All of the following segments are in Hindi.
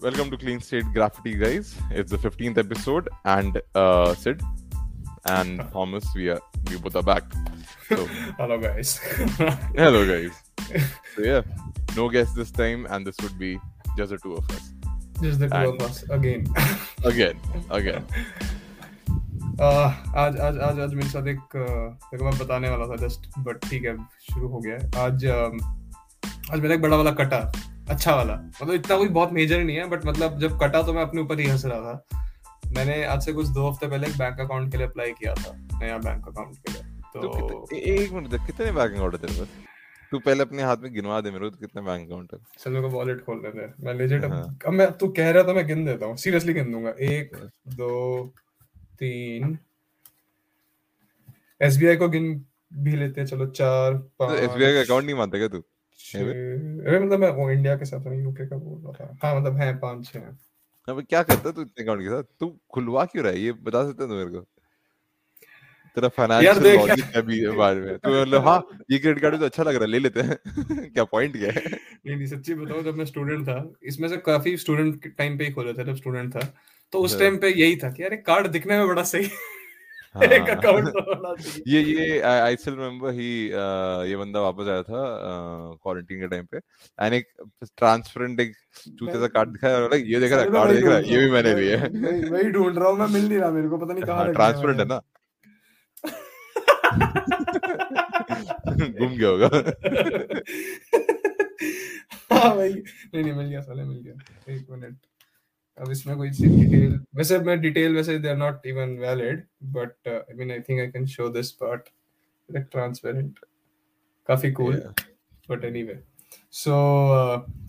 Welcome to Clean State Graffiti, guys. It's the 15th episode, and uh, Sid and Thomas, we are we both are back. So, Hello, guys. hello, guys. So yeah, no guests this time, and this would be just the two of us Just the two And- of us again. again, again. uh, आज आज आज आज मेरे साथ एक uh, देखो मैं बताने वाला था जस्ट बट ठीक है शुरू हो गया है आज um, आज मेरा एक बड़ा वाला कटा अच्छा वाला। मतलब इतना कोई बहुत मेजर नहीं है बट मतलब जब कटा तो मैं अपने ऊपर ही हंस रहा था। मैंने आज से कुछ दो हफ़्ते पहले एक बैंक अकाउंट के लिए अप्लाई किया था नया बैंक अकाउंट के लिए। तो तो कितने- ए- एक मिनट कितने बैंक अकाउंट है तेरे पास? तू पहले अपने हाथ में गिनवा दे मेरे को कितने बैंक अकाउंट है? चल मेरे को वॉलेट खोल लेते हैं मैं लेजिट हाँ। अब मैं तू कह रहा था मैं गिन देता हूँ। सीरियसली गिन दूँगा। एक दो तीन। एसबीआई को गिन भी लेते हैं चलो चार तो पाँच एसबीआई का अकाउंट नहीं मानता क्या तू? अरे मतलब मैं वो इंडिया के साथ में यूके का बोल रहा था? हाँ मतलब है पाँच छः अबे क्या करता तू इतने अकाउंट के साथ? तू खुलवा क्यों रहा है? ये बता सकते हैं मेरे को? तेरा फाइनेंशियल लॉजिक है भी बारे में। तू मतलब हाँ ये क्रेडिट कार्ड तो अच्छा लग रहा है ले लेते हैं। क्या पॉइंट क्या है? नहीं नहीं सच्ची बताऊँ जब मैं स्टूडेंट था इसमें से काफ़ी स्टूडेंट टाइम पे ही खोला था जब स्टूडेंट था तो उस हाँ। टाइम पे यही था कि अरे कार्ड दिखने में बड़ा सही एक अकाउंट तो होना चाहिए। ये ये आई स्टिल रिमेम्बर ही ये बंदा वापस आया था क्वारंटीन के टाइम पे। एंड एक ट्रांसपेरेंट एक चूते सा कार्ड दिखाया और ये देख रहा है कार्ड देख रहा है ये भी मैंने हूँ। लिया है वही ढूंढ रहा हूँ मैं मिल नहीं रहा मेरे को पता नहीं कहाँ हाँ ट्रांसपेरेंट है ना। गुम गया होगा। हाँ भाई नहीं नहीं मिल गया साले मिल गया। एक मिनट। अब इसमें कोई सी डिटेल वैसे मैं डिटेल वैसे they are not even valid but I mean I think I can show this part like transparent काफ़ी cool but anyway so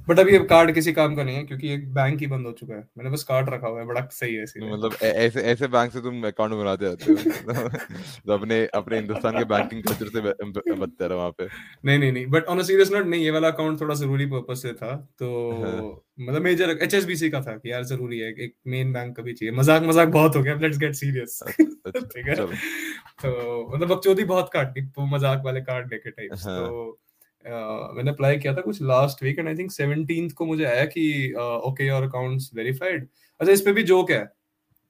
but अभी अब कार्ड किसी काम का नहीं है क्योंकि एक बैंक ही बंद हो चुका है। मैंने बस कार्ड रखा हुआ है बड़ा सही है इसीलिए। मतलब ऐसे ऐसे बैंक से तुम अकाउंट बनाते आते हो। तो अपने अपने हिंदुस्तान के बैंकिंग कल्चर से ब- ब- बदतर है वहाँ पे। नहीं नहीं नहीं but on a serious note नहीं ये वाला अकाउंट थोड़ा ज़रूरी पर्पस से था। तो। मतलब मेजर एचएसबीसी का था कि यार ज़रूरी है एक मेन बैंक का भी चाहिए। मज़ाक मज़ाक बहुत हो गया लेट्स गेट सीरियस ठीक है? तो मतलब बकचोदी बहुत काटनी वो मज़ाक वाले कार्ड लेके टाइप्स हाँ। तो मैंने अप्लाई किया था कुछ last week and I think 17th को मुझे आया कि ओके योर अकाउंट्स वेरीफाइड अच्छा इस पे भी जोक है।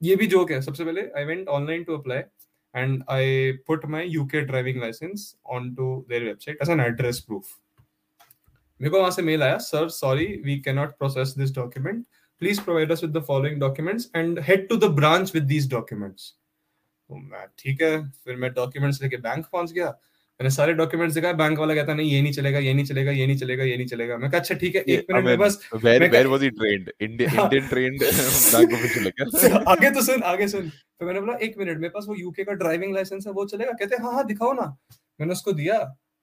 ये भी जोक है। सबसे पहले I went online to apply and I put my UK driving licence onto their website as an address proof मेरे को वहाँ से मेल आया sir sorry we can not process this document please provide us with the following documents and head to the branch with these documents ठीक है. फिर मैं डॉक्यूमेंट्स लेके बैंक पहुँच गया। मैंने सारे डॉक्यूमेंट्स दिखाए बैंक वाला कहता नहीं ये नहीं चलेगा ये नहीं चलेगा ये नहीं चलेगा ये नहीं चलेगा। मैं कहा अच्छा ठीक है एक मिनट में बस वेर मैं- was he trained Indian. Trained bank आगे तो सुन आगे सुन। तो मैंने बोला एक मिनट मेरे पास वो यूके का ड्राइविंग लाइसेंस है वो चलेगा? कहते हाँ हाँ दिखाओ ना। मैंने उसको दिया।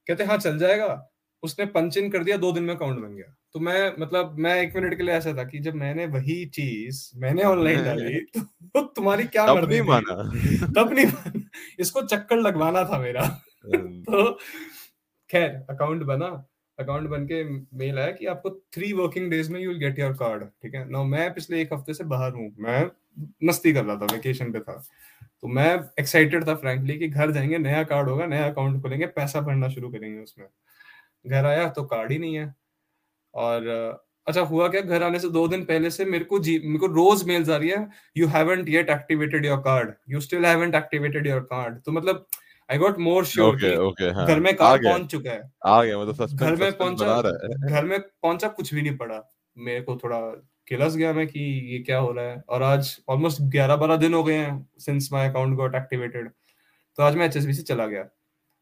कहते हाँ चल जाएगा। उसने पंच इन कर दिया दो दिन में अकाउंट बन गया। तो मैं मतलब मैं एक मिनट के लिए ऐसा था कि जब मैंने वही चीज़ मैंने ऑनलाइन डाली तो तुम्हारी क्या तब मर्ज़ी नहीं माना। तब नहीं माना। इसको चक्कर लगवाना था मेरा। तो खैर अकाउंट बना। अकाउंट बन के मेल आया कि आपको थ्री वर्किंग डेज़ में you will get your card ठीक है? नो मैं पिछले एक हफ़्ते से बाहर हूँ। मैं मस्ती कर रहा था वेकेशन पे था। तो मैं एक्साइटेड था फ्रैंकली कि घर जाएँगे नया कार्ड होगा नया अकाउंट खोलेंगे पैसा भरना शुरू करेंगे उसमें। घर आया तो कार्ड ही नहीं है। और अच्छा हुआ क्या? घर आने से दो दिन पहले से मेरे को जी मेरे को रोज मेल्स आ रही है you haven't yet activated your card you still haven't activated your card तो मतलब I got more sure okay okay हाँ। घर में गया पहुँच चुका है। आ गया मतलब सस्पेंस घर में पहुँचा घर में पहुँचा कुछ भी नहीं पड़ा। मेरे को थोड़ा किलस गया मैं कि ये क्या हो रहा है। और आज ऑलमोस्ट ग्यारह बारह दिन हो गए हैं since my account got activated तो आज मैं एच चला गया।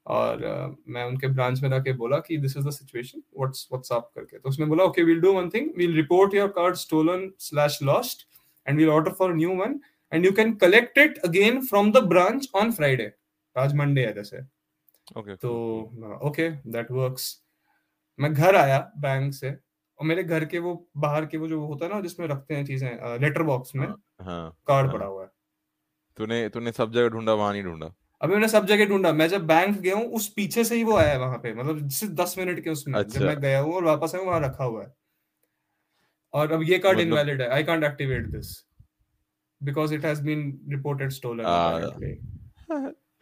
और अ, मैं उनके ब्रांच में जाके बोला कि this is the situation what's what's up करके। तो उसने बोला okay will do one thing will report your card stolen slash lost and will order for new one and you can collect it again from the branch on Friday आज मंडे है जैसे। ओके तो ओके दैट वर्क्स मैं घर आया बैंक से और मेरे घर के वो बाहर के वो जो होता है ना जिसमें रखते हैं चीज़ें लेटर बॉक्स में हाँ कार्ड हाँ। पड़ा हुआ है। तूने तूने सब जगह ढूंढा वहाँ नहीं ढूंढा? अभी मैंने सब जगह ढूंढा। मैं जब बैंक गया हूँ उस पीछे से ही वो आया है वहाँ पे मतलब सिर्फ़ दस मिनट के उसमें अच्छा। जब। मैं गया हूँ और वापस आया वहाँ रखा हुआ है। और अब ये कार्ड मतलब- इनवैलिड है। I can't activate this because it has been reported stolen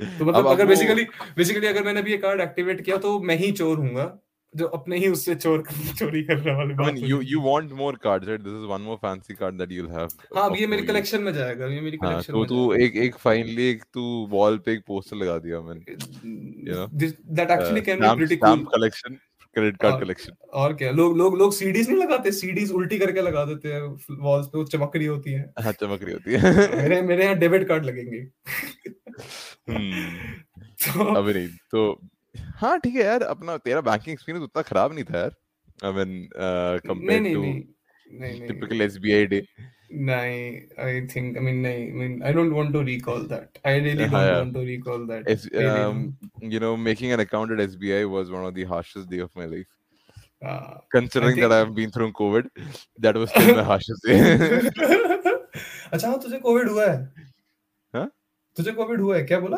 तो मतलब अगर बेसिकली बेसिकली अगर मैंने अभी ये कार्ड एक्टिवेट किया तो मैं ही चोर हूँगा जो अपने ही उससे चोर चोरी करने वाली I बात mean, हो you जाती you है। want more cards, right? This is one more fancy card that you'll have. हाँ अब ये मेरी कलेक्शन में जाएगा ये मेरी हाँ कलेक्शन तो तू एक एक फाइनली एक तू वॉल पे एक पोस्टर लगा दिया मैंने you know? This, that actually uh, can be stamp pretty stamp cool. collection credit card और और क्या? लोग लोग लोग सीडीज नहीं लगाते? सीडीज उल्टी करके लगा देते हैं वॉल्स पे वो चमक रही होती है। हाँ चमक रही होती है। मेरे मेरे यहाँ डेबिट कार्ड लगेंगे। तो अभी नहीं तो हाँ ठीक है यार अपना तेरा बैंकिंग एक्सपीरियंस उतना खराब नहीं था यार आई मीन नहीं टू typical SBI day नहीं आई थिंक आई मीन नहीं I mean I don't want to recall that I really हाँ don't want to recall that It's, really um, you know making an account at SBI was one of the harshest day of my life I considering that think I've been through COVID that was still my harshest day अच्छा हाँ तुझे कोविड हुआ है हाँ तुझे कोविड हुआ है? क्या बोला?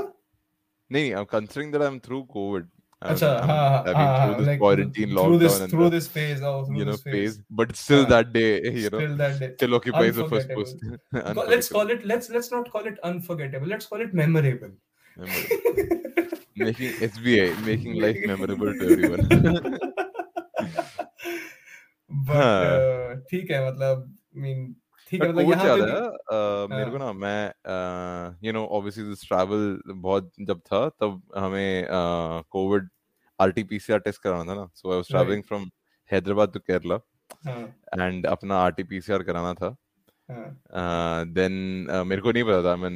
नहीं I am considering that I am through COVID अच्छा हाँ through this quarantine lockdown through this phase of you know phase but still that day you know still that day चलो कि page first post let's call it let's let's not call it unforgettable let's call it memorable making sbi making life memorable to everyone. But ठीक है मतलब मीन ठीक है मतलब यहाँ पे भी है मेरे को हाँ। ना मैं you know obviously this travel बहुत जब था तब हमें कोविड आरटीपीसीआर टेस्ट कराना था ना। So I was travelling from Hyderabad to Kerala हाँ। एंड अपना आरटीपीसीआर कराना था। हाँ। देन मेरे को नहीं पता था मैं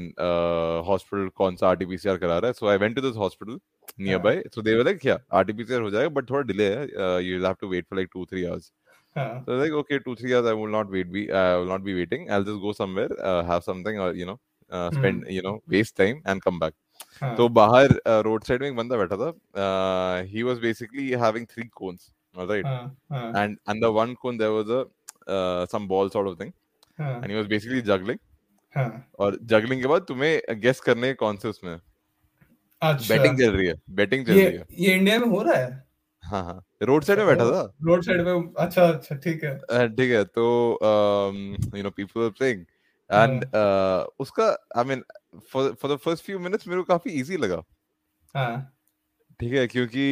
हॉस्पिटल कौन सा आरटीपीसीआर करा रहा है। So I went to this hospital near हाँ by so they were like क्या आरटीपीसीआर हो जाएगा बट थोड़ा डिले है you have to wait for like 2 3 hours हाँ So I was like, okay, two, three hours I will not wait. Be I will not be waiting. I'll just go somewhere, uh, have something, or you know, uh, spend, hmm you know, waste time and come back. हाँ तो बाहर रोड साइड में एक बंदा बैठा था. Uh, he was basically having three cones, all right, हाँ हाँ and and the one cone there was a uh, some ball sort of thing, हाँ and he was basically juggling. हाँ और juggling के बाद तुम्हें guess करने कौन से उसमें अच्छा betting चल रही है, betting चल रही है. ये इंडिया में हो रहा है हाँ हाँ। रोड साइड में बैठा था? रोड साइड में अच्छा अच्छा ठीक है। ठीक है तो you know people are playing and उसका I mean for for the first few minutes मेरे को काफ़ी इजी लगा। हाँ। ठीक है क्योंकि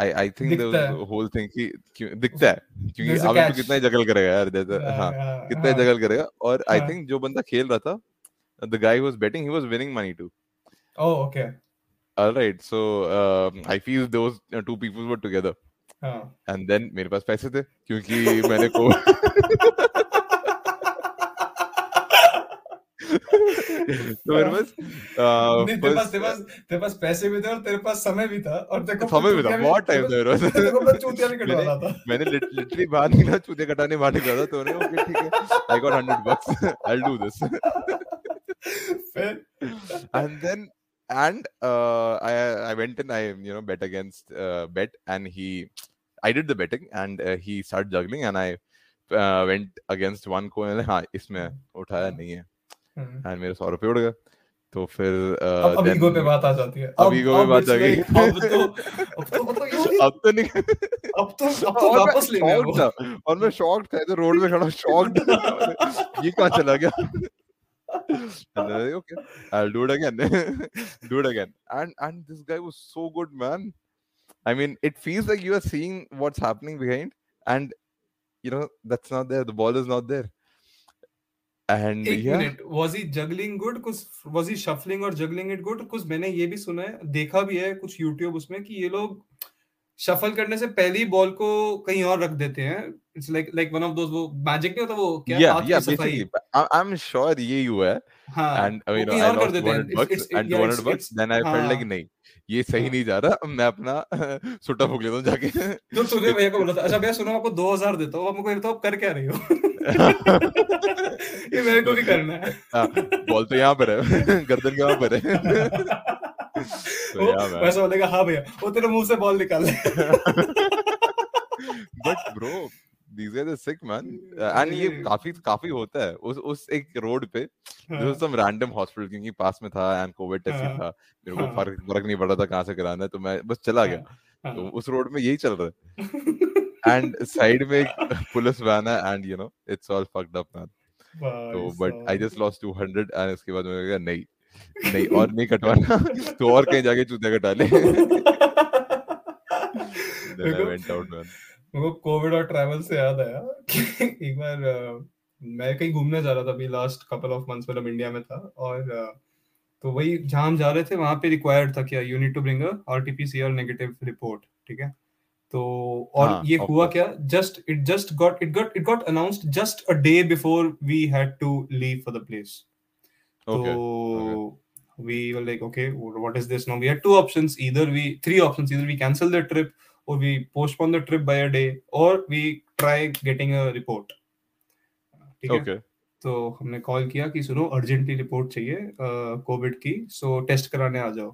I I think the whole thing कि दिखता है क्योंकि अभी तो कितना ही जगल करेगा यार जैसे हाँ हाँ कितना ही जगल करेगा और आई थिंक जो बंदा खेल रहा था the guy was betting he was winning money too oh okay alright so I feel those two people were together हाँ। एंड देन मेरे पास पैसे थे क्योंकि मैंने को तो मेरे पास तेरे पास तेरे पास तेरे पास पैसे भी थे और तेरे पास समय भी था और तेरे को समय भी था बहुत टाइम था मेरे तेरे को पास चूतिया भी मैंने कटवाना था। मैंने लिटरली बाहर निकला चूते कटाने बाहर निकला था तो मैंने ओके ठीक है I got 100 bucks I will do this and then and uh, I I went and I you know bet against uh, bet and he I did the betting and uh, he started juggling and I uh, went against one coin. and हाँ इसमें उठाया हाँ नहीं है। हम्म। and मेरे सौ रुपये उड़ गए। तो फिर अब uh, अब ईगो पे then बात आ जाती है। अब अब ईगो पे अब बात इट्स आ गई। लाइक अब तो अब तो मतलब यार अब तो नहीं। अब तो अब तो और मैं वापस लेना है शॉक्ड वो था। और मैं शॉक्ड था तो रोड में खड़ा शॉक्ड ये कहाँ चला गया? And then like, okay, I'll do it again. do it again. And and this guy was so good, man. I mean, it feels like you are seeing what's happening behind, and you know that's not there. The ball is not there. And एक yeah, minute was he juggling good कुछ वाज ही शफलिंग और जगलिंग इट गुड कुछ मैंने ये भी सुना है देखा भी है कुछ यूट्यूब उसमें कि ये लोग शफल करने से पहले ही बॉल को कहीं और रख देते हैं it's like like one of those वो मैजिक नहीं होता वो क्या yeah, yeah. Basically, I, I'm sure ये हुआ है. हाँ And uh, you know, I lost देते हैं 200 इट्स bucks इट्स and या 200 bucks. Then I felt like हाँ नहीं, ये सही हाँ नहीं जा रहा. मैं अपना सुट्टा फूक लेता हूँ जाके. तो तूने भैया को बोला था अच्छा भैया सुनो आपको 2000 देता हूँ हमको ये तो आप कर क्या रही हो ये मेरे को भी करना है हाँ, बॉल तो यहाँ पर है गर्दन के वहाँ पर है तो yeah वैसा बोलेगा हाँ भैया वो तेरे मुँह से बॉल निकाल ले but bro these guys are sick man. Uh, and ये काफ़ी काफ़ी होता है। उस उस एक रोड पे हाँ। was some random hospital क्योंकि पास में था and covid टेस्ट था मेरे को हाँ। फ़र्क फ़र्क नहीं पड़ था कहाँ से कराना है तो मैं बस चला गया। हाँ। तो हाँ उस रोड में यही चल रहा है। एंड साइड में एक पुलिस वैन है and you know it's all fucked up man तो but I just lost 200 and उसके बाद मैंने कहा नहीं नहीं और नहीं कटवाना तो और कहीं जाके चूतिया कटा ले. Then I went out, man. मेरे को कोविड और ट्रैवल से याद आया कि एक बार मैं कहीं घूमने जा रहा था अभी लास्ट कपल ऑफ़ मंथ्स मतलब इंडिया में था और तो वही जहाँ हम जा रहे थे वहाँ पे रिक्वायर्ड था कि you need to bring a RTPCR negative report ठीक है तो और हाँ, ये हुआ क्या just it just got it got it got announced just a day before we had to leave for the place. So we were like, okay, what is this now? We had two options. Either we three options. Either we cancel the trip, or we postpone the trip by a day, or we try getting a report. ठीक है? Okay. तो हमने कॉल किया कि सुनो अर्जेंटली रिपोर्ट चाहिए कोविड की सो टेस्ट कराने आ जाओ।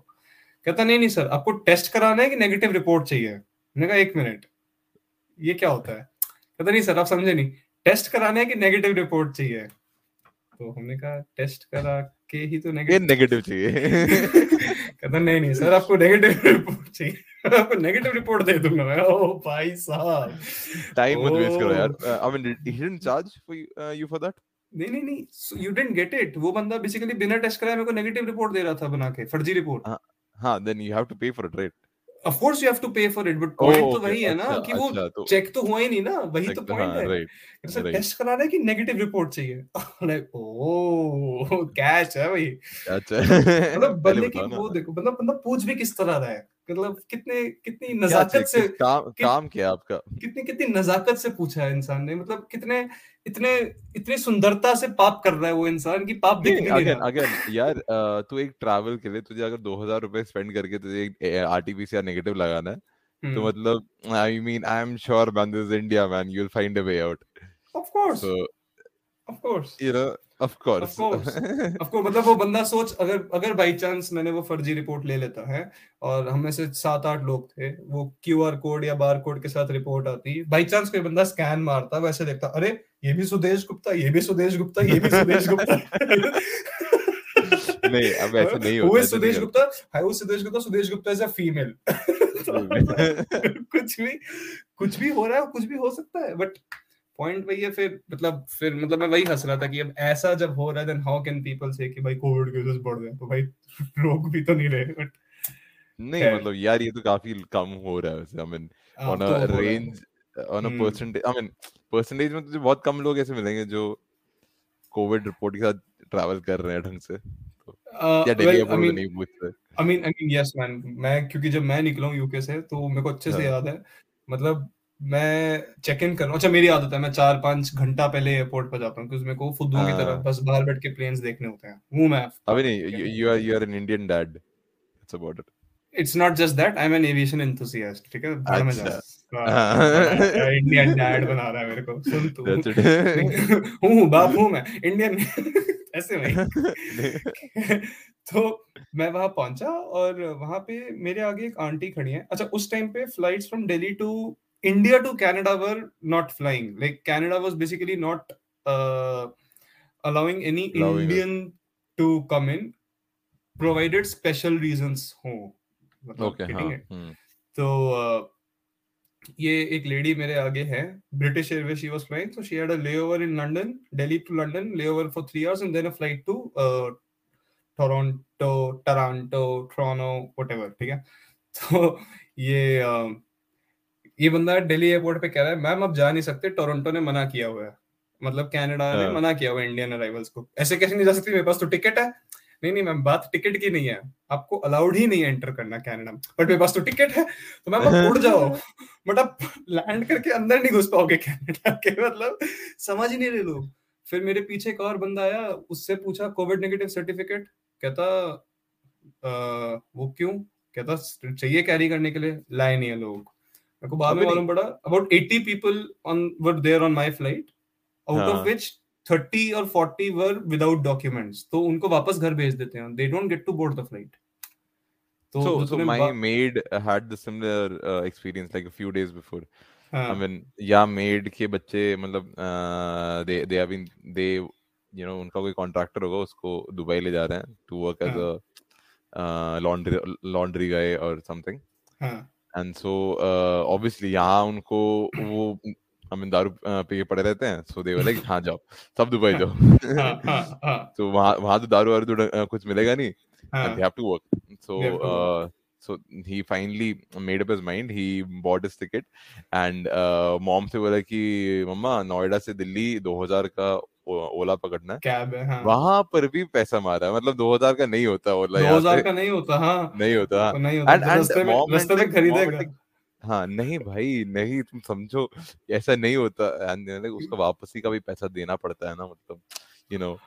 कहता नहीं नहीं सर आपको टेस्ट कराना है कि नेगेटिव रिपोर्ट चाहिए? मैंने कहा एक मिनट ये क्या होता है? कहता नहीं सर आप समझे नहीं टेस्ट कराना है कि नेगेटिव रिपोर्ट चाहिए? तो हमने कहा टेस्ट करा के ही तो नेगेटिव नेगेटिव चाहिए। कहता नहीं नहीं सर आपको नेगेटिव रिपोर्ट चाहिए। आपको नेगेटिव रिपोर्ट दे दूँगा मैं। ओ भाई साहब। टाइम मत वेस्ट करो यार. I mean he didn't charge for you for that नहीं नहीं नहीं। यू डिडंट गेट इट वो बंदा बेसिकली बिना टेस्ट कराए मेरे को नेगेटिव रिपोर्ट दे रहा था बना के फर्जी रिपोर्ट हाँ then you have to pay for it right of course you have to pay for it but point तो वही है ना अच्छा, कि वो अच्छा, तो चेक तो हुआ ही नहीं ना वही तो पॉइंट हाँ है। राइट सर टेस्ट कराना है कि नेगेटिव रिपोर्ट चाहिए। लाइक ओ कैच है भाई। अच्छा मतलब बंदे की वो देखो मतलब बंदा पूछ भी किस तरह रहा है। मतलब कितने कितनी नजाकत से काम कि- काम क्या आपका? कितनी कितनी नजाकत से पूछा है इंसान ने मतलब कितने इतने इतनी सुंदरता से पाप कर रहा है वो इंसान की पाप दिख नहीं अगेन अगेन यार तू एक ट्रैवल के लिए तुझे अगर 2000 रुपए स्पेंड करके तुझे एक आरटीपीसीआर नेगेटिव लगाना है तो हम्म। मतलब I mean I am sure man this India man you will find a way out of course of course you know of course course. आपको मतलब वो बंदा सोच अगर अगर बाई चांस मैंने वो फर्जी रिपोर्ट ले लेता है और हम में से सात आठ लोग थे वो क्यू आर कोड या बार कोड के साथ रिपोर्ट आती बाई चांस कोई बंदा स्कैन मारता वैसे देखता अरे ये भी सुदेश गुप्ता ये भी सुदेश गुप्ता ये भी सुदेश गुप्ता. नहीं अब ऐसे नहीं होता सुदेश गुप्ता। हाय वो Sudesh Gupta Sudesh Gupta is a female कुछ भी कुछ भी हो रहा है कुछ भी हो सकता है बट पॉइंट वही है फिर मतलब फिर मतलब मैं वही हंस रहा था कि अब ऐसा जब हो रहा है देन हाउ कैन पीपल से कि भाई कोविड केसेस बढ़ गए तो भाई रोक भी तो नहीं रहे बट नहीं है। मतलब यार ये तो काफ़ी कम हो रहा है आई मीन ऑन तो a. Range on a. Percentage I mean percentage में तुझे बहुत कम लोग ऐसे मिलेंगे जो कोविड रिपोर्ट के साथ ट्रैवल कर रहे हैं ढंग से Uh, या डेली mean, नहीं पूछते I mean, I mean, yes, man. मैं क्योंकि जब मैं निकला हूँ यूके से तो मेरे को अच्छे से हाँ। याद है मतलब मैं चेक इन कर रहा हूँ। अच्छा मेरी आदत है मैं चार पाँच घंटा पहले एयरपोर्ट पर जाता हूँ क्योंकि मेरे को फुद्दुओं की तरह हाँ। बस बाहर बैठ के प्लेन्स देखने होते हैं। हूँ मैं। अभी नहीं you are you are an Indian dad it's about it it's not just that I am an aviation enthusiast ठीक है? भाड़ में जा अच्छा। इंडियन डैड बना रहा है मेरे को। सुन तू। हूँ हूँ बाप हूँ मैं। इंडियन ऐसे भाई। तो मैं वहाँ पहुँचा और वहाँ पे मेरे आगे एक आंटी खड़ी है। अच्छा उस टाइम पे flights from Delhi to India to Canada were not flying like Canada was basically not allowing any Allowing us. indian to come in provided special reasons हो मतलब ओके getting हाँ it? हम्म, तो uh, ये एक लेडी मेरे आगे है British Airways she was flying so she had a layover in London Delhi to London layover for 3 hours and then a flight to Toronto Toronto Toronto whatever ठीक है? तो ये uh, ये बंदा दिल्ली एयरपोर्ट पे कह रहा है मैम आप जा नहीं सकते टोरंटो ने मना किया हुआ है। मतलब कनाडा ने हाँ। मना किया हुआ इंडियन अराइवल्स को। ऐसे कैसे नहीं जा सकती? मेरे पास तो टिकट है। नहीं नहीं मैम बात टिकट की नहीं है। आपको अलाउड ही नहीं है एंटर करना कनाडा। बट मेरे पास तो टिकट है। तो मैम आप उड़ जाओ। बट आप लैंड करके अंदर नहीं घुस पाओगे कनाडा के मतलब समझ ही नहीं रहे लोग। फिर मेरे पीछे एक और बंदा आया उससे पूछा कोविड नेगेटिव सर्टिफिकेट कहता "अ, वो क्यों? कहता चाहिए कैरी करने के लिए? लाए नहीं है लोग। मेरे को बाद में मालूम पड़ा about 80 people on were there on my flight out. Of which 30 और 40 वर विदाउट डॉक्यूमेंट्स तो उनको वापस घर भेज देते हैं। They don't get to board the flight तो so जो so तूने my बा- maid had the similar uh, experience like a few days before. हाँ, I mean या मेड के बच्चे मतलब they they have been they you know उनका कोई कॉन्ट्रैक्टर होगा उसको दुबई ले जा रहे हैं to work as a laundry laundry guy और समथिंग हाँ, एंड सो ऑब्वियसली यहाँ उनको वो आई मीन दारू पी के पड़े रहते हैं सो दे लाइक हाँ जाओ सब दुबई जाओ. हाँ, हाँ, हाँ, तो वहाँ वहाँ तो दारू वारू तो कुछ मिलेगा नहीं हाँ, and they have to work. So he finally made up his mind he bought his ticket and uh, mom से बोला कि मम्मा नोएडा से दिल्ली 2000 का ओला पकड़ना। है हाँ। वहाँ पर भी पैसा मारा मतलब 2000 का नहीं होता ओला 2000 का नहीं होता हाँ। नहीं होता हाँ। नहीं भाई नहीं तुम समझो ऐसा नहीं होता। उसको वापसी का भी पैसा देना पड़ता है ना मतलब you know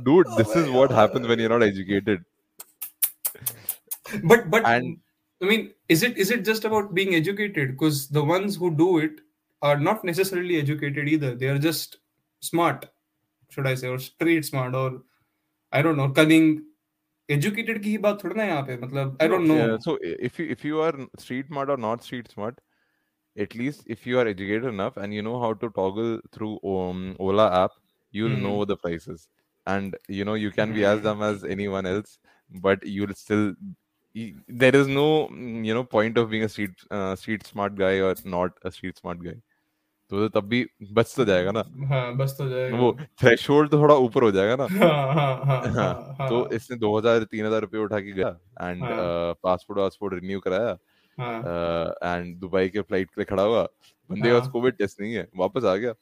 dude this is what happens when you are not educated but but I mean is it is it just about being educated cuz the it are not necessarily educated either. They are just smart, should I say, or street smart, or I don't know, cunning. Educated की ही बात थोड़ा ना यहाँ पे मतलब I No, don't know. yeah, so i- if you if you are street smart or not street smart, at least if you are educated enough and you know how to toggle through um, Ola app, you'll know Hmm. the prices, and you know you can be as dumb as anyone else, but you'll still. y- There is no mm, you know point of being a street uh, street smart guy or not a street smart guy. तो तब भी बच तो जाएगा ना। हाँ बस तो जाएगा। वो थ्रेशोल्ड तो थोड़ा ऊपर हो जाएगा ना। हाँ हाँ हाँ हाँ, हाँ हाँ। तो इसने 2000 3000 रुपए उठा के गया एंड हाँ। पासपोर्ट वासपोर्ट रिन्यू कराया। हाँ। एंड दुबई के फ़्लाइट के लिए खड़ा हुआ। बंदे का हाँ। कोविड टेस्ट नहीं है वापस आ गया।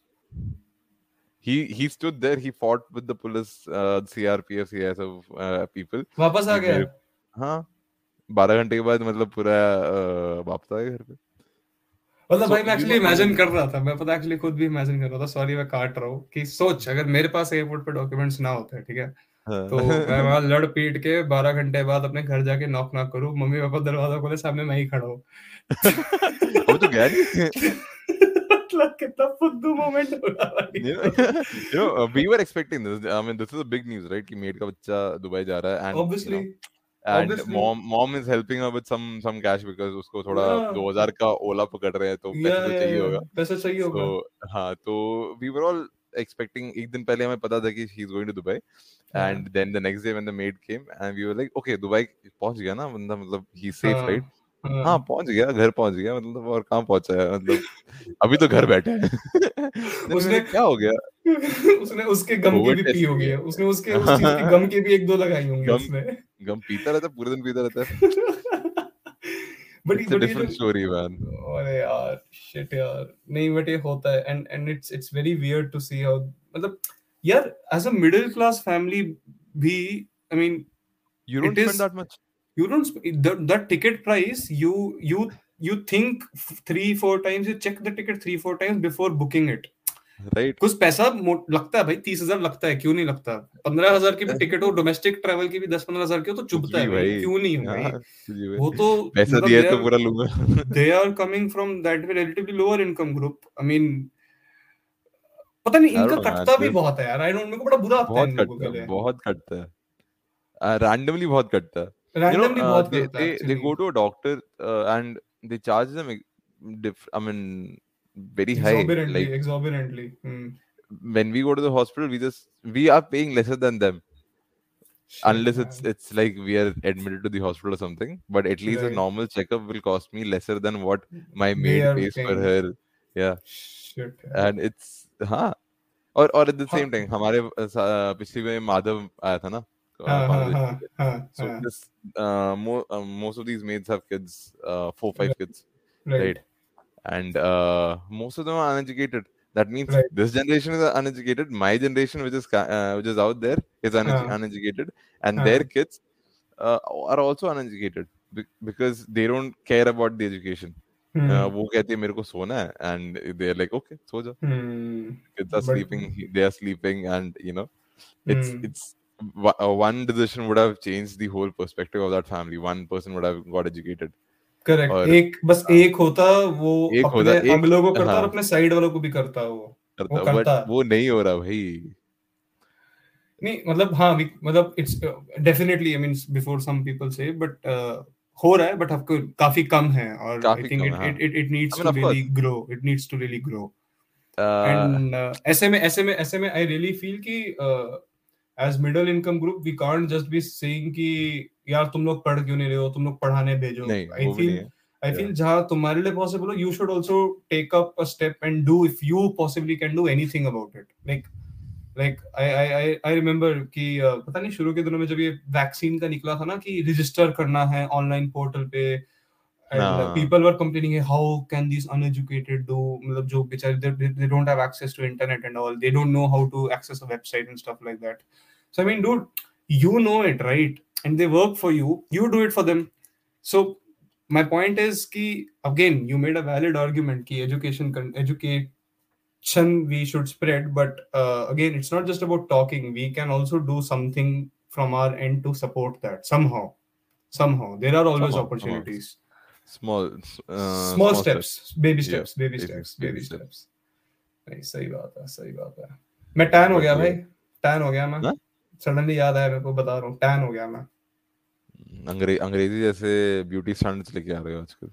He he stood there he fought with the police uh, CRPF CSF uh, people वापस आ गया? हाँ बारह घंटे के बाद मतलब पूरा वापस आ गया घर पे। मतलब भाई मैं एक्चुअली इमेजिन कर रहा था मैं पता एक्चुअली खुद भी इमेजिन कर रहा था सॉरी मैं काट रहा हूँ कि सोच अगर मेरे पास एयरपोर्ट पे डॉक्यूमेंट्स ना होते ठीक है? हाँ। तो मैं वहाँ लड़ पीट के बारह घंटे बाद अपने घर जाके नॉक नॉक करूँ मम्मी पापा दरवाज़ा खोले सामने मैं ही खड़ा हूँ। वो तो गया नहीं मतलब कितना फुद्दू मोमेंट होगा भाई। you know, you know uh, we were expecting this I mean this is a big news right कि मेड का बच्चा दुबई जा रहा है and you obviously know, mom mom is helping her with some some cash because उसको थोड़ा Yeah. 2000 का ओला पकड़ रहे हैं तो पैसे तो चाहिए होगा पैसा चाहिए होगा so हाँ तो we were all expecting एक दिन पहले हमें पता था कि is going to Dubai Yeah. and then the next day when the maid came and we were like okay Dubai पहुँच गया ना बंदा मतलब हाँ, right हाँ, हाँ पहुँच गया घर पहुँच गया मतलब और कहाँ पहुँचा है मतलब अभी तो घर बैठे हैं उसने- क्या हो गया उसने उसके गम की भी पी होगी। है उसने उसके उस चीज़ की गम की भी एक दो लगाई होंगी उसने गम पीता रहता है, पूरे दिन पीता रहता है but it's a different story man अरे यार शिट यार नहीं बट ये होता है and and it's it's very weird to see how मतलब यार as a middle class family भी I mean you don't It is- spend that much you don't sp- the, the ticket price you you you think f- three four times you check the ticket three four times before booking it right कुछ पैसा लगता है भाई तीस हज़ार लगता है क्यों नहीं लगता? पंद्रह हज़ार की भी टिकट हो डोमेस्टिक ट्रेवल की भी दस पंद्रह हज़ार की हो तो चुभता है भाई। क्यों नहीं हाँ, भाई? वो तो पैसा मतलब दिया तो पूरा लूँगा। they are coming from that relatively lower income group. I mean पता नहीं इनका कटता भी बहुत है यार आई डोंट मेरे को बड़ा बुरा लगता है बहुत इन लोगों कटता के लिए। बहुत कटता है। रैंडमली बहुत कटता है। रैंडमली बहुत करता है they actually. go to a doctor uh, and they charge them diff- I mean very high exorbitantly like exorbitantly hmm. when we go to the hospital we just we are paying lesser than them Shit, unless it's man. it's like we are admitted to the hospital or something but at least Right. a normal checkup will cost me lesser than what my They maid are pays for paying. her yeah Shit, यार. and it's हाँ और और at the हाँ. same time हमारे अ, सा- पिछली में माधव आया था ना अ, हाँ हाँ Bangladesh हाँ से। हाँ so हाँ this uh, mo- uh, most of these maids and uh, most of them are uneducated that means Right. this generation is uneducated my generation which is ca- uh, which is out there is une- हाँ. uneducated and their हाँ. kids uh, are also uneducated be- because they don't care about the education Hmm. uh, वो कहती है मेरे को सोना है and they're like okay सो जा Hmm. kids are But- sleeping he- they are sleeping and you know it's Hmm. it's wa- uh, one decision would have changed the whole perspective of that family one person would have got educated Correct एक बस हाँ। एक होता वो एक अपने होता, एक- अगलों को करता हाँ। और अपने साइड वालों को भी करता वो करता करता। वो नहीं हो रहा भाई नहीं मतलब हाँ मतलब it's definitely I mean before some people से बट हो रहा है बट आपको काफ़ी कम है और I think it. It it needs to really grow it needs to really grow and ऐसे में ऐसे में ऐसे में आई रियली फील कि as middle income group we can't just be saying कि यार तुम लोग पढ़ क्यों नहीं रहे हो तुम लोग पढ़ाने भेजो आई फील Yeah. feel जहाँ तुम्हारे लिए possible हो, you should also take up a step and do if you possibly can do anything about it. Like like I I I I remember कि पता नहीं शुरू के दिनों में जब ये वैक्सीन का निकला था ना कि रजिस्टर करना है ऑनलाइन पोर्टल पे। People were complaining how can this uneducated do मतलब जो बेचारे they don't have access to internet and all they don't know how to access a website and stuff like that so I mean dude you know it right and they work for you you do it for them so my point is ki again you made a valid argument ki education education we should spread but uh, again it's not just about talking we can also do something from our end to support that somehow somehow there are always Somehow, opportunities small uh, small steps baby Yeah, steps baby baby- steps baby baby steps. steps नहीं सही बात है सही बात है मैं टैन हो गया But भाई टैन हो गया मैं हाँ? सडनली याद आया मेरे को बता रहा हूँ टैन हो गया मैं। अंग्रे अंग्रेज़ी जैसे ब्यूटी स्टैंडर्ड्स लेके आ रहे हो आजकल।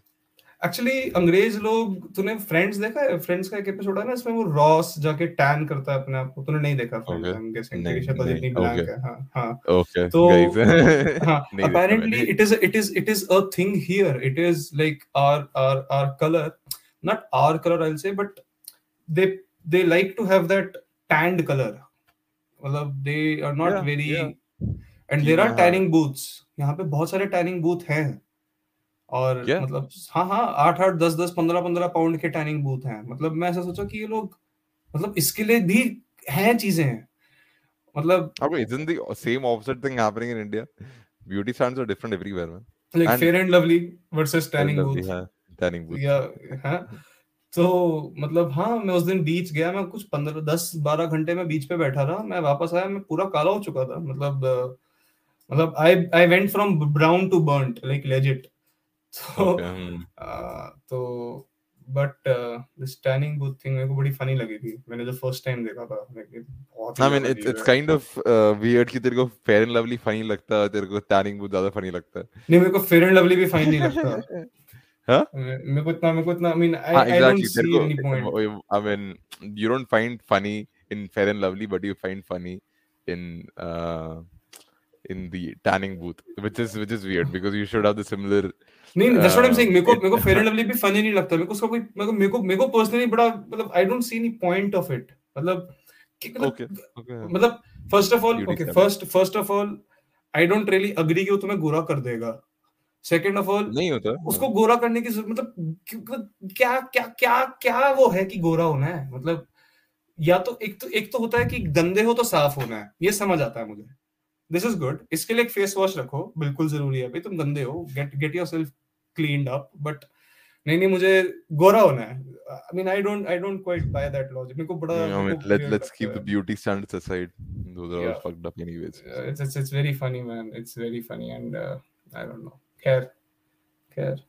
एक्चुअली अंग्रेज़ लोग तूने फ्रेंड्स देखा है? फ्रेंड्स का एक एपिसोड है ना इसमें वो रॉस जाके टैन करता है अपने आप को। तूने नहीं देखा फ्रेंड्स. आई गेसिंग नहीं, तेरी नहीं, इतनी ब्लैंक. है। हाँ हाँ। ओके तो गाइस हाँ apparently मैंने। it is it is it is a thing here. It is like our our our color not our color i'll say but they they like to have that tanned color. मतलब they are not Yeah, very yeah. and there are हाँ। tanning booths यहाँ पे बहुत सारे टैनिंग बूथ हैं और क्या? मतलब हाँ हाँ आठ आठ दस दस पंद्रह पंद्रह पाउंड के टैनिंग बूथ हैं मतलब मैं ऐसा सोचा कि ये लोग मतलब इसके लिए भी हैं चीज़ें हैं मतलब Okay, isn't the same opposite thing happening in India? Beauty standards are different everywhere, man. Like And- Fair and Lovely versus Fair tanning and lovely, booth हाँ, tanning booth. या हाँ तो मतलब हाँ मैं उस दिन बीच गया मैं कुछ पंद्रह दस बारह घंटे में बीच पे बैठा रहा मैं वापस आया मैं पूरा काला हो चुका था मतलब मतलब I I went from brown to burnt like legit तो but this tanning booth thing मेरे को बड़ी फनी लगी थी मैंने जब फ़र्स्ट टाइम देखा था बहुत weird it's है। kind of uh, weird कि तेरे को fair and lovely funny लगता है तेरे को tanning booth ज़्यादा funny लगता। है नहीं मेरे को फेयर एंड लवली भी फाइन नहीं लगता। हाँ? मेरे को इतना मेरे को इतना आई मीन हाँ, आई डोंट exactly. तेरे see any point I mean, you don't find funny in fair and lovely, but you find funny in uh, in the tanning booth, which is which is weird because you should have the similar. नहीं व्हाट आई एम Uh, मेरे को मेरे को फेयर एंड लवली भी फनी नहीं लगता मेरे को उसका कोई मेरे को मेरे को मेरे को पर्सनली बड़ा मतलब I don't see any point of it मतलब मतलब Okay, okay. मतलब first of all Beauty okay standard. First first of all I don't कि वो तुम्हें गोरा कर देगा सेकंड ऑफ़ ऑल नहीं होता उसको गोरा करने की ज़रूरत मतलब क्या क्या क्या क्या वो है कि गोरा होना है मतलब या तो एक तो एक तो होता है कि गंदे हो तो साफ़ होना है ये समझ आता है मुझे दिस इज़ गुड इसके लिए एक फेस वॉश रखो बिल्कुल ज़रूरी है भाई तुम गंदे हो get get yourself clean up but नहीं नहीं मुझे गोरा होना है I mean I don't I don't quite buy that logic मेरे को बड़ा I मेरे mean, को let weird let's keep लगता the है। beauty standards aside. Those are all Yeah. fucked up anyways. Uh, it's, it's it's very funny man it's very funny and uh, I don't know खैर खैर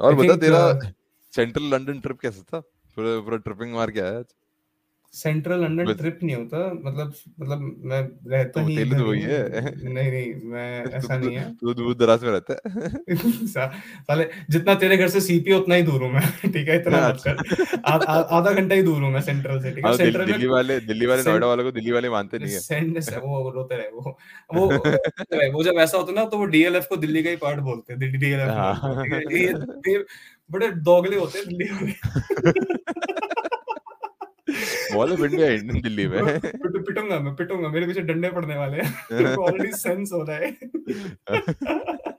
और I बता think, तेरा सेंट्रल लंदन ट्रिप कैसा था पूरा पूरा ट्रिपिंग मार के आया आज? सेंट्रल लंदन ट्रिप नहीं होता मतलब मतलब मैं रहता तो ही तेलुगु इधर वही है। नहीं नहीं मैं ऐसा नहीं है। तू दूर दराज में रहता है। साले जितना तेरे घर से सीपी उतना ही दूर हूँ मैं। ठीक है इतना मत कर। आ- आ- आधा घंटा ही दूर हूँ मैं सेंट्रल से ठीक है? हाँ, सेंट्रल दिल्ली वाले दिल्ली वाले नोएडा वालों को दिल्ली वाले मानते नहीं है। सेंड से वो रोते रहे वो वो वो जब ऐसा होता ना तो वो डीएलएफ को दिल्ली का ही पार्ट बोलते हैं डीएलएफ हाँ। बड़े दोगले होते हैं दिल्ली वाले। मॉल ऑफ़ इंडिया दिल्ली में। पिट, पिटूँगा मैं पिटूँगा मेरे पीछे डंडे पड़ने वाले हैं। ऑलरेडी सेंस हो रहा है।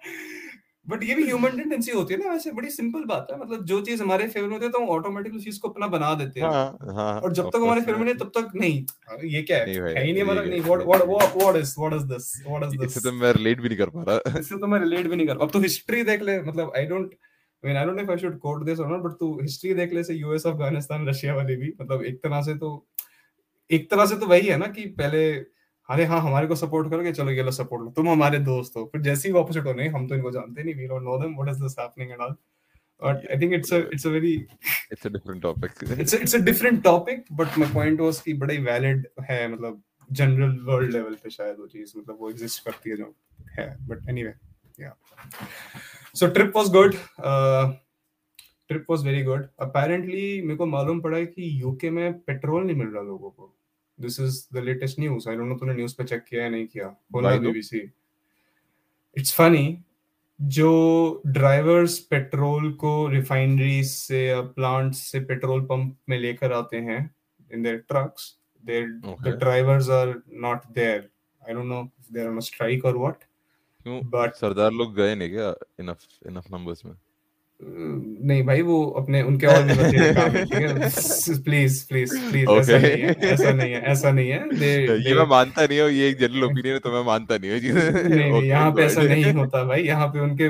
बट ये भी ह्यूमन टेंडेंसी होती है ना वैसे बड़ी सिंपल बात है। मतलब जो चीज़ हमारे फेवर में होती है तो हम ऑटोमेटिकली उस चीज़ को अपना बना देते हैं। हाँ हाँ और जब तक हमारे फेवर में नहीं तब तक नहीं। ये क्या है? है ही नहीं हमारा नहीं what what what is what is this what is this इससे तो मैं रिलेट भी नहीं कर पा रहा। इससे तो मैं रिलेट भी नहीं कर अब तो हिस्ट्री देख ले मतलब I don't I mean, I don't know if I should quote this or not, but तू हिस्ट्री देख ले से यूएस अफ़गानिस्तान रशिया वाली भी मतलब एक तरह से तो एक तरह से तो वही है ना कि पहले अरे हाँ हमारे को सपोर्ट करोगे चलो ये लो सपोर्ट लो तुम हमारे दोस्त हो। फिर जैसे ही ऑपोजिट हो नहीं हम तो इनको जानते नहीं we don't know them what is this happening and all but I think it's a it's a very it's a different topic it's it's a different topic but my point was कि बड़ा ही है मतलब जनरल वर्ल्ड लेवल पे शायद वो चीज़ मतलब वो एग्जिस्ट करती है जो है। बट एनीवे या so trip was good trip was very good apparently मेरे को मालूम पड़ा है कि यूके में पेट्रोल नहीं मिल रहा लोगों को। This is the latest news I don't know तूने न्यूज़ पे चेक किया या नहीं किया? though? बीबीसी इट्स फनी जो ड्राइवर्स पेट्रोल को रिफाइनरी से या प्लांट से पेट्रोल पंप में लेकर आते हैं in their trucks Okay. drivers are not there. I don't know if they're on a strike or what. क्यों? But सरदार लोग गए नहीं क्या इनफ इनफ नंबर्स में? Uh, नहीं भाई वो अपने उनके और भी बतेरे काम है ठीक है? प्लीज़ प्लीज़ प्लीज़ ऐसा नहीं है ऐसा नहीं है ऐसा नहीं है। They, ये मैं मानता नहीं हूँ ये एक जनरल ओपिनियन है तो मैं मानता नहीं हूँ नहीं Okay, यहाँ पे ऐसा नहीं होता भाई यहाँ पे उनके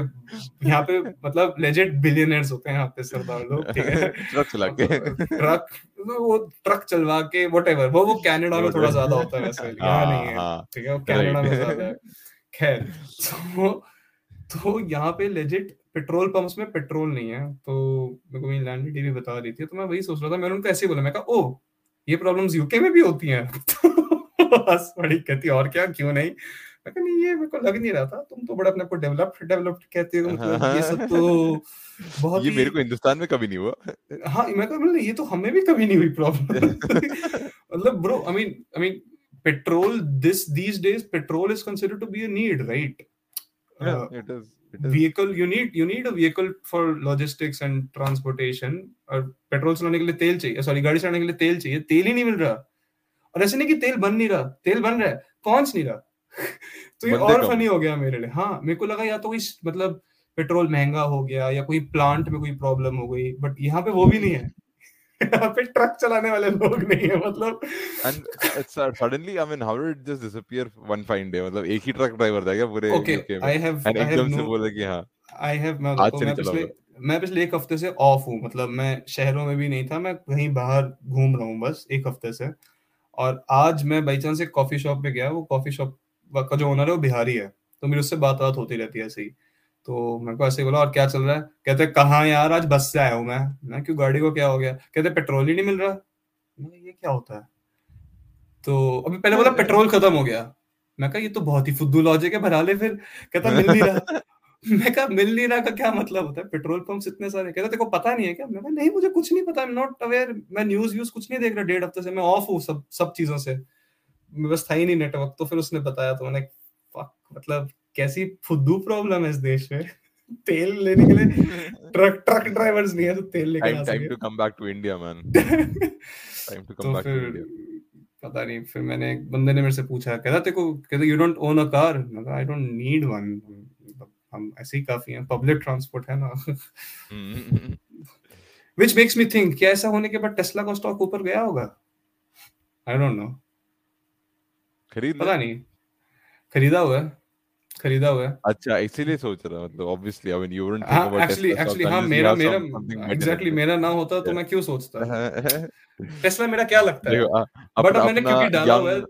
यहाँ पे मतलब लेजेंड बिलियनर्स होते हैं यहाँ पे सरदार लोग ठीक है? ट्रक चला के ट्रक वो ट्रक चलवा के वट वो वो कनाडा में थोड़ा ज़्यादा होता है वैसे यहाँ नहीं है हाँ, ठीक है? वो कनाडा में ज़्यादा है। खैर तो तो यहाँ पे लेजिट पेट्रोल पंप्स में पेट्रोल नहीं है। तो मेरे को मेरी लैंड टीवी बता रही थी तो मैं वही सोच रहा था मैंने उनको ऐसे ही बोला मैं कहा ओ ये प्रॉब्लम्स यूके में भी होती हैं। तो हंस पड़ी कहती और क्या क्यों नहीं? मैं कहा नहीं ये मेरे को लग नहीं रहा था तुम तो बड़ा अपने को डेवलप्ड डेवलप्ड कहते हो मतलब ये सब तो बहुत ये मेरे को हिंदुस्तान में कभी नहीं हुआ। हाँ मैं कहा मतलब ये तो हमें भी कभी नहीं हुई प्रॉब्लम मतलब bro I mean I mean petrol this these days petrol is considered to be a need right Yeah, it is. It is. vehicle you need you need a vehicle for logistics and transportation. और पेट्रोल चलाने के लिए तेल चाहिए सॉरी गाड़ी चलाने के लिए तेल चाहिए तेल ही नहीं मिल रहा। और ऐसे नहीं कि तेल बन नहीं रहा तेल बन रहा है कौन नहीं रहा? तो ये और फनी हो गया मेरे लिए। हाँ मेरे को लगा या तो कोई मतलब पेट्रोल महँगा हो गया या कोई प्लांट में कोई प्रॉब्लम हो गई बट यहाँ पे वो भी नहीं है। यहाँ पे ट्रक चलाने वाले लोग नहीं है मतलब। And it's uh, suddenly, I mean, how did it just disappear one fine day? मतलब एक ही ट्रक ड्राइवर था क्या पूरे okay? I have I have एकदम से बोला कि हाँ। आई हैव मैं पिछले मैं पिछले एक हफ़्ते से ऑफ़ हूँ मतलब मैं शहरों में भी नहीं था मैं कहीं बाहर घूम रहा हूँ बस एक हफ़्ते से। और आज मैं बाई चांस एक कॉफ़ी शॉप पे गया वो कॉफ़ी शॉप का जो ओनर है वो बिहारी है तो मेरी उससे बात बात होती रहती है ऐसे ही। तो मेरे को ऐसे बोला, और क्या चल रहा है? कहते, कहाँ यार, आज बस से आया हूँ मैं। मैं क्यों, गाड़ी को क्या हो गया? कहते, पेट्रोल ही नहीं मिल रहा। मैं ये क्या होता है? तो अभी पहले बोला, पेट्रोल खत्म हो गया। मैं कहा, ये तो बहुत ही फुद्दू लॉजिक है, भरा ले फिर। कहता, मिल नहीं रहा। मैं कहा, मिल नहीं रहा का क्या मतलब होता है? पेट्रोल पंप इतने सारे कहता, तेरे को पता नहीं है क्या? मैं नहीं, मुझे कुछ नहीं पता। नॉट अवेयर मैं न्यूज़ व्यूज़ कुछ नहीं देख रहा। डेढ़ हफ़्ते से मैं ऑफ़ हूँ सब सब चीज़ों से। बस था ही नहीं नेटवर्क तो फिर उसने बताया तो मैंने मतलब कैसी फुद्दू प्रॉब्लम है इस देश में? तेल लेने के लिए ट्रक ट्रक ड्राइवर्स नहीं है तो तेल लेके आ सके। to come back to India man. Time to come तो back to पता नहीं फिर मैंने एक बंदे ने मेरे से पूछा कहता तेरे को कहता you don't own a car मैं आई डोंट नीड वन हम ऐसे ही काफ़ी हैं पब्लिक ट्रांसपोर्ट है ना। विच मेक्स मी थिंक क्या ऐसा होने के बाद टेस्ला का स्टॉक ऊपर गया होगा? आई डोंट नो खरीद पता नहीं। खरीदा हुआ है। खरीदा हुआ है अच्छा इसीलिए सोच रहा मतलब I mean you wouldn't think हाँ about एक्चुअली एक्चुअली हाँ मेरा मेरा एग्जैक्टली मेरा ना होता तो मैं क्यों सोचता टेस्ला मेरा क्या लगता है बट अब मैंने क्योंकि डाला हुआ है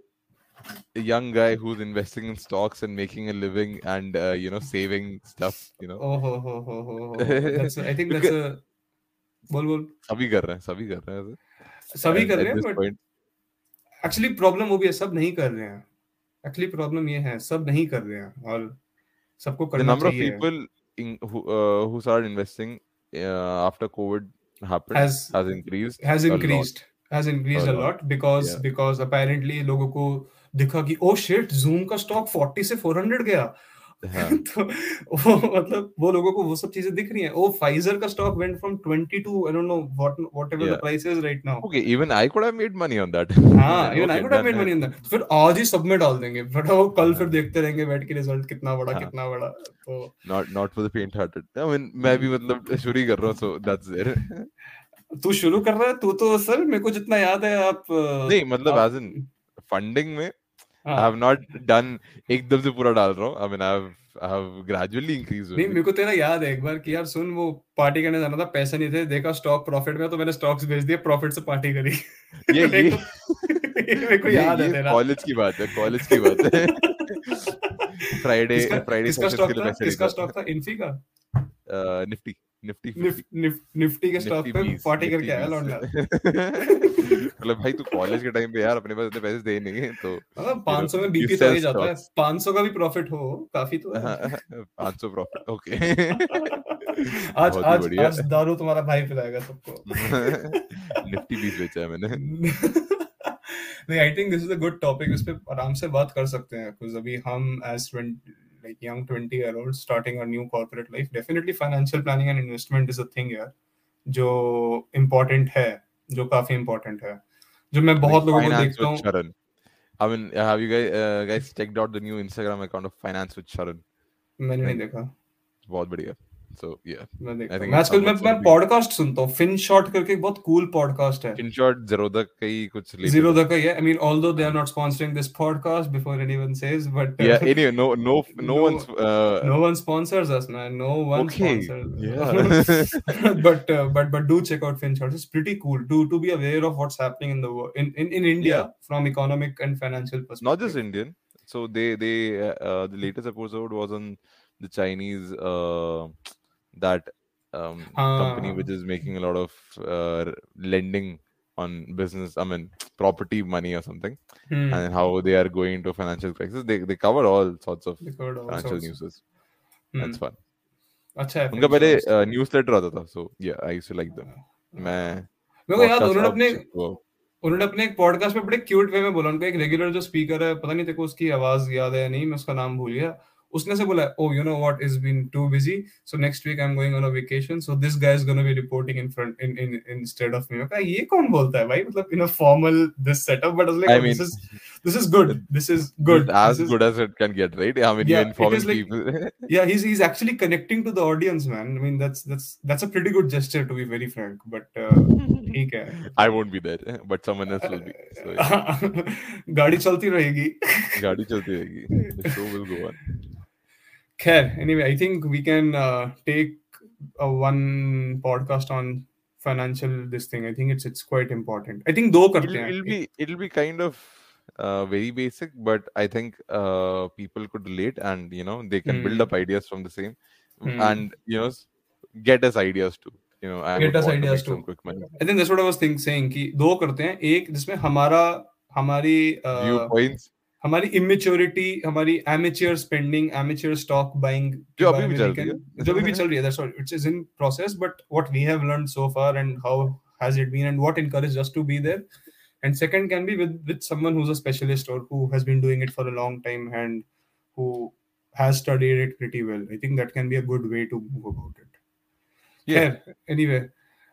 young young guy who's investing in stocks and making a living and uh, you know saving stuff you know ओ हो हो हो हो हो that's I think that's a बोल बोल सभी कर रहे हैं सभी कर रहे हैं ऐसे। सभी At- कर at रहे हैं this but point. Actually problem वो भी है सब नहीं कर रहे हैं एक्चुअली प्रॉब्लम ये है सब नहीं कर रहे हैं और सबको करना चाहिए। The number of people who start investing after Covid happened has has increased has increased has increased a lot because because apparently लोगों को दिखा कि oh ओ शिट Zoom का स्टॉक 40 से 400 गया. हाँ। तो वो मतलब वो लोगों को वो सब चीज़ें दिख रही हैं। ओ फाइजर का stock went from 20 to I don't know what whatever the price is right now okay even i could have made money on that. हाँ even I could have made money in that फिर आज ही सब में डाल देंगे। बट वो कल फिर देखते रहेंगे बैठ के रिज़ल्ट कितना बड़ा हाँ। कितना बड़ा तो not not for the faint hearted i mean मैं भी मतलब शुरू ही कर रहा हूँ so that's there तू शुरू कर रहा है तू तो सर मेरे को जितना याद है आप नहीं मतलब as in funding में I हाँ, have not done एकदम से पूरा डाल रहा हूँ। I mean I have I have gradually नहीं मेरे को तेरा याद है एक बार कि यार सुन वो पार्टी करने जाना था पैसे नहीं थे देखा स्टॉक प्रॉफिट में तो मैंने स्टॉक्स बेच दिए प्रॉफिट से पार्टी करी। ये ये। को- मेरे को याद है तेरा। कॉलेज की बात है कॉलेज की बात है। फ्राइडे फ्राइडे सेशंस स्टॉक के लिए था? किसका स्टॉक था? इन्फी का? निफ्टी निफ्टी निफ, निफ, निफ्टी के स्टॉक पे करके आया लौंडा। मतलब भाई तू कॉलेज के टाइम पे यार अपने पास इतने पैसे दे नहीं है तो मतलब 500 में बीपी तो ही जाता है। 500 का भी प्रॉफिट हो काफ़ी तो है। पाँच सौ प्रॉफिट ओके आज आज आज दारू तुम्हारा भाई पिलाएगा सबको। निफ्टी बीस बेचा है मैंने। नहीं I think this is a good topic इस पे आराम से बात कर सकते हैं अभी हम as like young 20 year old starting a new corporate life definitely financial planning and investment is a thing यार जो इम्पोर्टेंट है जो काफ़ी इम्पोर्टेंट है जो मैं बहुत लोगों को देखता हूँ I mean, have you guys uh, guys checked out the new Instagram account of finance with Sharan? मैंने नहीं देखा बहुत बढ़िया. So yeah, मैं देखता I हूँ think मैं it's आजकल मैं somewhat मैं something. पॉडकास्ट सुनता हूँ फिन शॉट करके एक बहुत कूल पॉडकास्ट है In short, Zerodha का ही कुछ related जीरो है. द का ही है I mean although they are not sponsoring this podcast before anyone says but Yeah. Anyway, no, no, no, No- one's. Uh, no one sponsors us man no one Okay, sponsors yeah. but uh, but but do check out FinShots. It's pretty cool to to be aware of what's happening in the world in, in, in India Yeah. from economic and financial perspective. not just Indian. So they they uh, uh, the latest episode was on the Chinese uh, that um, company Ah. which is making a lot of uh, lending on business. I mean property money or something, Hmm. and how they are going into financial crisis. They they cover all sorts of all financial sorts. news. Hmm. That's fun. अच्छा है उनका पहले. न्यूज़ लेटर आता था सो या I used to like them मैं मेरे को याद उन्होंने अपने उन्होंने अपने एक पॉडकास्ट में बड़े क्यूट वे में बोला उनका एक रेगुलर जो स्पीकर है पता नहीं तेरे को उसकी आवाज़ याद है या नहीं मैं उसका नाम भूल गया उसने से बोला ओ you know what is been too busy so next week I am going on a vacation so this guy is gonna be reporting in front in in instead of me okay ये कौन बोलता है भाई? मतलब in a formal this setup but like this is this is good this is good as good as it can get right I mean you inform people या he is he is actually connecting to the audience man I mean that's that's that's a pretty good gesture to be very frank but ठीक है. I won't be there but someone else will be so गाड़ी चलती रहेगी. गाड़ी चलती रहेगी. Show will go on खैर anyway i think we can uh, take a one podcast on financial this thing i think it's it's quite important i think दो It'll, करते it'll हैं be it'll be kind of uh, very basic, but I think uh, people could relate, and you know they can build Hmm. up ideas from the same, Hmm. and you know s- get us ideas too. You know, I Get would us want to ideas make some too. quick money. i think that's what i was think saying कि दो करते हैं एक जिसमें हमारा हमारी uh, Viewpoints. हमारी इमेच्योरिटी हमारी amateur spending amateur stock buying जो अभी भी चल रही है। जो अभी भी चल रही है that's what it's is in process but what we have learned so far and how has it been and what encouraged us to be there and second can be with with someone who's a specialist or who has been doing it for a long time and who has studied it pretty well i think that can be a good way to move about it Yeah. Khair, anyway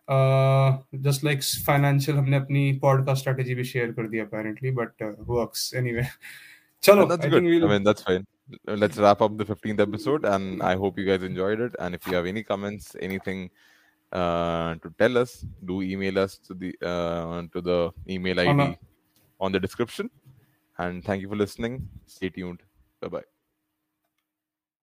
uh just like financial हमने अपनी podcast strategy भी share कर दी apparently but uh, works anyway चलो And that's I good. think we'll I mean, that's fine. Let's wrap up the 15th episode, and I hope you guys enjoyed it. And if you have any comments, anything uh, to tell us, do email us to the uh, to the email On ID a- on the description. And thank you for listening. Stay tuned. Bye bye.